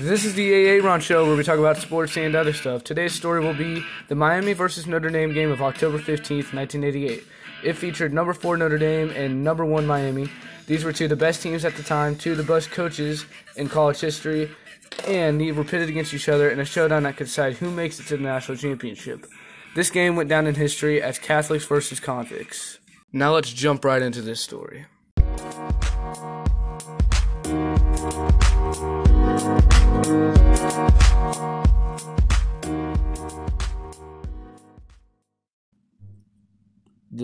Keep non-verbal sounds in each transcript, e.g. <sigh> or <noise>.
This is the AA Ron Show where we talk about sports and other stuff. Today's story will be the Miami versus Notre Dame game of October 15th, 1988. It featured number 4 Notre Dame and number 1 Miami. These were two of the best teams at the time, two of the best coaches in college history, and they were pitted against each other in a showdown that could decide who makes it to the national championship. This game went down in history as Catholics versus convicts. Now let's jump right into this story. The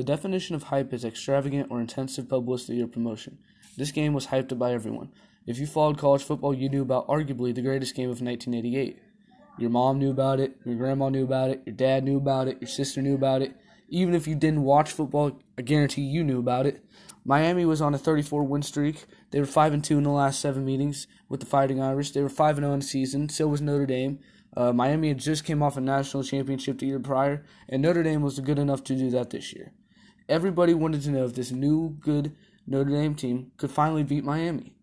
definition of hype is extravagant or intensive publicity or promotion. This game was hyped up by everyone. If you followed college football, you knew about arguably the greatest game of 1988. Your mom knew about it, your grandma knew about it, your dad knew about it, your sister knew about it. Even if you didn't watch football, I guarantee you knew about it. Miami was on a 34 win streak. They were 5 and 2 in the last 7 meetings with the Fighting Irish. They were 5 and 0 in the season. So was Notre Dame. Uh, Miami had just came off a national championship the year prior, and Notre Dame was good enough to do that this year. Everybody wanted to know if this new good Notre Dame team could finally beat Miami.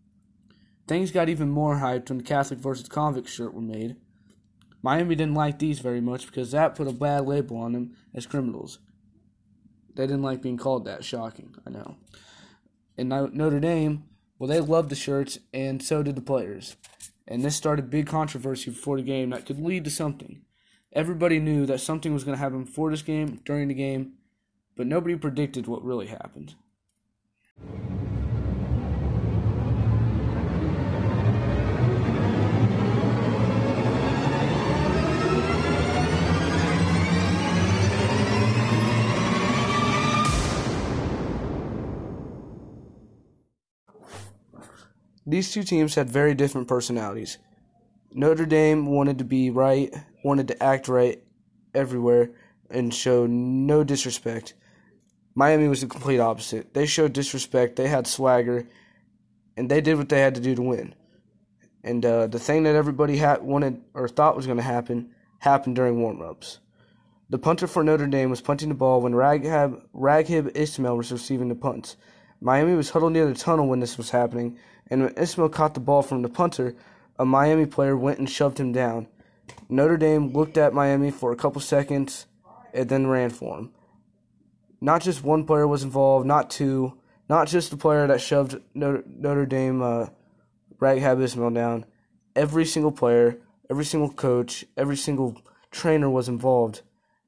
Things got even more hyped when the Catholic versus convict shirt were made. Miami didn't like these very much because that put a bad label on them as criminals. They didn't like being called that. Shocking, I know. And Notre Dame, well, they loved the shirts, and so did the players. And this started big controversy before the game that could lead to something. Everybody knew that something was going to happen before this game, during the game, but nobody predicted what really happened. These two teams had very different personalities. Notre Dame wanted to be right, wanted to act right everywhere, and show no disrespect. Miami was the complete opposite. They showed disrespect, they had swagger, and they did what they had to do to win. And uh, the thing that everybody had wanted or thought was going to happen happened during warm-ups. The punter for Notre Dame was punting the ball when Raghib, Raghib Ismail was receiving the punts. Miami was huddled near the tunnel when this was happening, and when Ismail caught the ball from the punter, a Miami player went and shoved him down. Notre Dame looked at Miami for a couple seconds and then ran for him. Not just one player was involved, not two, not just the player that shoved Notre, Dame uh, Raghib Ismail down. Every single player, every single coach, every single trainer was involved.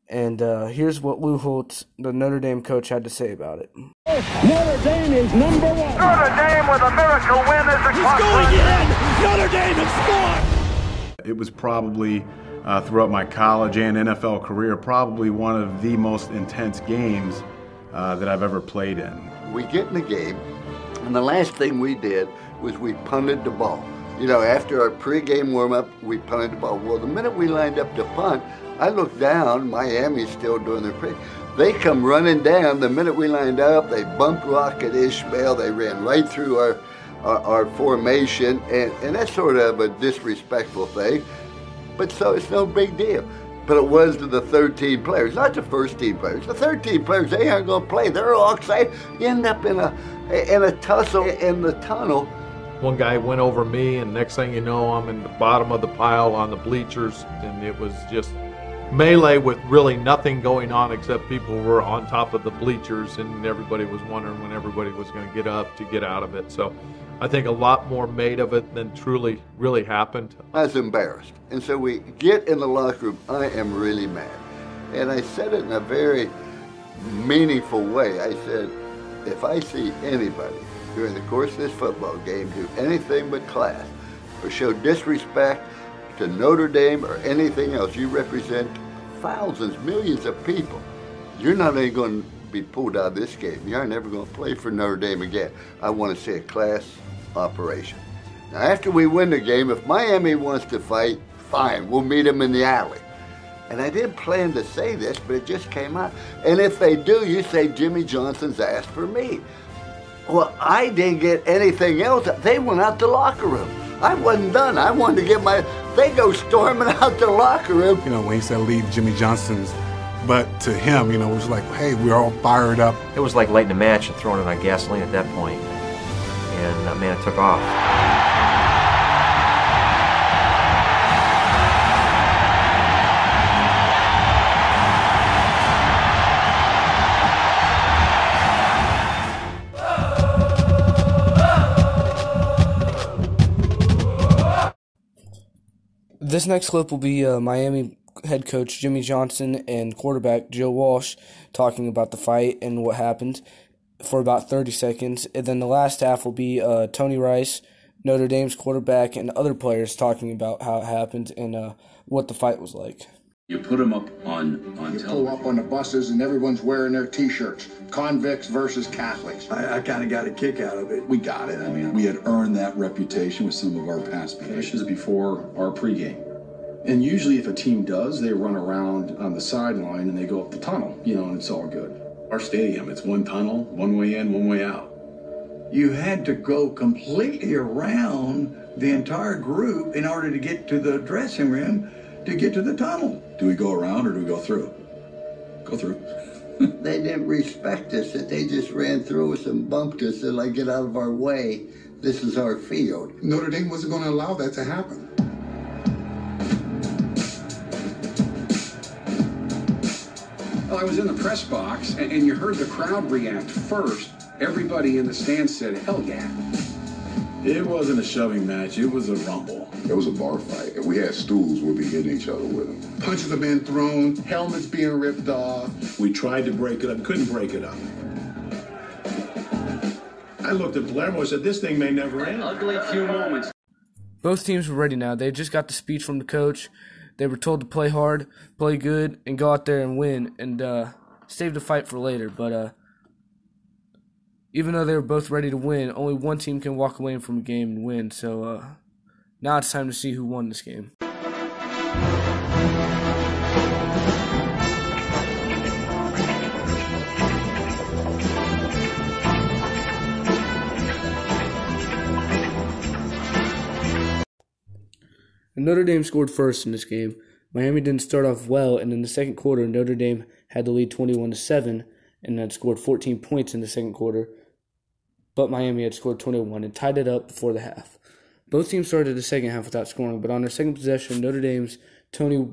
And uh, here's what Lou Holtz, the Notre Dame coach, had to say about it. Notre Dame is number one. Notre Dame with a miracle win is as He's going in. Notre Dame has scored. It was probably uh, throughout my college and NFL career, probably one of the most intense games uh, that I've ever played in. We get in the game, and the last thing we did was we punted the ball. You know, after our pregame warm-up, we punted the ball. Well, the minute we lined up to punt, I looked down, Miami's still doing their pre. They come running down. The minute we lined up, they bumped Rocket Ismail. They ran right through our, our, our formation, and, and that's sort of a disrespectful thing. But so it's no big deal. But it was to the 13 players, not the first team players. The 13 players, they aren't going to play. They're all excited. You end up in a in a tussle in the tunnel. One guy went over me, and next thing you know, I'm in the bottom of the pile on the bleachers, and it was just melee with really nothing going on except people were on top of the bleachers and everybody was wondering when everybody was going to get up to get out of it. So I think a lot more made of it than truly really happened. I was embarrassed. And so we get in the locker room. I am really mad. And I said it in a very meaningful way. I said, if I see anybody during the course of this football game do anything but class or show disrespect to Notre Dame or anything else, you represent thousands, millions of people. You're not even going to be pulled out of this game, you're never going to play for Notre Dame again. I want to see a class operation. Now, after we win the game, if Miami wants to fight, fine, we'll meet them in the alley. And I didn't plan to say this, but it just came out. And if they do, you say Jimmy Johnson's asked for me. Well, I didn't get anything else. They went out the locker room. I wasn't done. I wanted to get my. They go storming out the locker room. You know, when he said leave Jimmy Johnson's, but to him, you know, it was like, hey, we're all fired up. It was like lighting a match and throwing it on gasoline at that point. And uh, man, it took off. This next clip will be uh, Miami head coach Jimmy Johnson and quarterback Joe Walsh talking about the fight and what happened for about 30 seconds. And then the last half will be uh, Tony Rice, Notre Dame's quarterback, and other players talking about how it happened and uh, what the fight was like. You put them up on on You television. pull up on the buses and everyone's wearing their T-shirts. Convicts versus Catholics. I, I kind of got a kick out of it. We got it. I mean, we had earned that reputation with some of our past finishes before our pregame. And usually, if a team does, they run around on the sideline and they go up the tunnel, you know, and it's all good. Our stadium, it's one tunnel, one way in, one way out. You had to go completely around the entire group in order to get to the dressing room to get to the tunnel. Do we go around or do we go through? Go through. <laughs> They didn't respect us, that they just ran through us and bumped us and like, get out of our way. This is our field. Notre Dame wasn't going to allow that to happen. Well, I was in the press box, and, and you heard the crowd react first. Everybody in the stands said, hell yeah. It wasn't a shoving match, it was a rumble. It was a bar fight, and we had stools we'd be hitting each other with them. Punches are being thrown, helmets being ripped off. We tried to break it up, couldn't break it up. I looked at Palermo and said, This thing may never end. Ugly few moments. Both teams were ready now. They just got the speech from the coach. They were told to play hard, play good, and go out there and win, and uh, save the fight for later. But uh, even though they were both ready to win, only one team can walk away from a game and win. So uh, now it's time to see who won this game. Notre Dame scored first in this game. Miami didn't start off well, and in the second quarter, Notre Dame had the lead 21 to 7 and had scored 14 points in the second quarter. But Miami had scored 21 and tied it up before the half. Both teams started the second half without scoring, but on their second possession, Notre Dame's Tony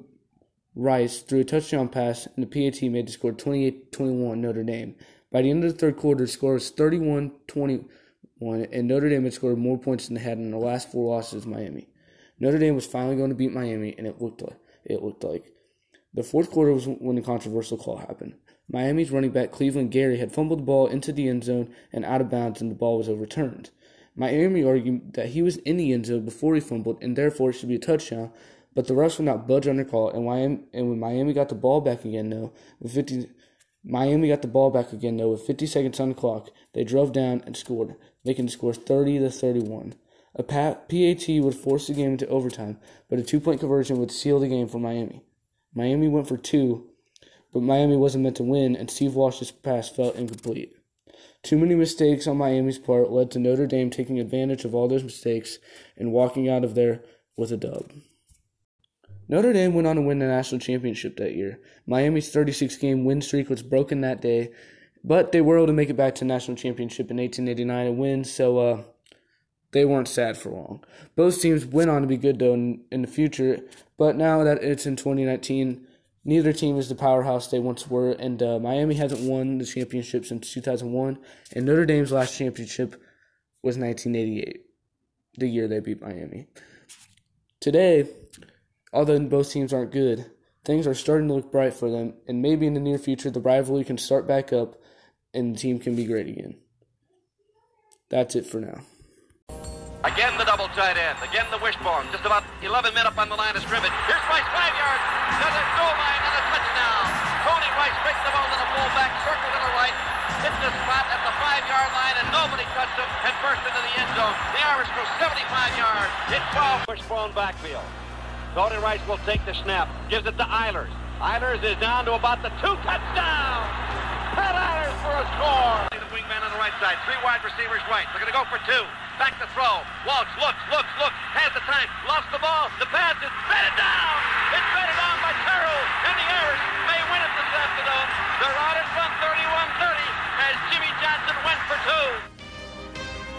Rice threw a touchdown pass, and the PAT made the score 28 21 Notre Dame. By the end of the third quarter, the score was 31 21, and Notre Dame had scored more points than they had in the last four losses Miami. Notre Dame was finally going to beat Miami, and it looked like it looked like. The fourth quarter was when the controversial call happened. Miami's running back Cleveland Gary had fumbled the ball into the end zone and out of bounds, and the ball was overturned. Miami argued that he was in the end zone before he fumbled, and therefore it should be a touchdown. But the refs would not budge on their call, and Miami and when Miami got the ball back again, though, with fifty, Miami got the ball back again though with 50 seconds on the clock. They drove down and scored, making the score 30 to 31. A PAT would force the game into overtime, but a two-point conversion would seal the game for Miami. Miami went for two, but Miami wasn't meant to win, and Steve Walsh's pass felt incomplete. Too many mistakes on Miami's part led to Notre Dame taking advantage of all those mistakes and walking out of there with a dub. Notre Dame went on to win the national championship that year. Miami's 36 game win streak was broken that day, but they were able to make it back to the national championship in 1889 and win, so uh, they weren't sad for long. Both teams went on to be good, though, in, in the future, but now that it's in 2019, neither team is the powerhouse they once were, and uh, Miami hasn't won the championship since 2001, and Notre Dame's last championship was 1988, the year they beat Miami. Today, although both teams aren't good, things are starting to look bright for them, and maybe in the near future the rivalry can start back up and the team can be great again. That's it for now. Again the double tight end. Again the wishbone. Just about 11 men up on the line of scrimmage. Here's Rice, five yards. To the goal line and a touchdown. Tony Rice breaks the ball to the fullback, circle to the right, hits the spot at the five-yard line, and nobody touched him and burst into the end zone. The Irish go 75 yards. Hit 12. Wishbone backfield. Tony Rice will take the snap. Gives it to Eilers. Eilers is down to about the two touchdown. Pat Eilers for a score. The wingman on the right side. Three wide receivers right. They're going to go for two. Back to throw. Walsh looks, looks, looks. Has the time. Lost the ball. The pass is batted down. It's batted down by Terrell. And the Irish may win it this afternoon. They're out in front 31-30 as Jimmy Johnson went for two.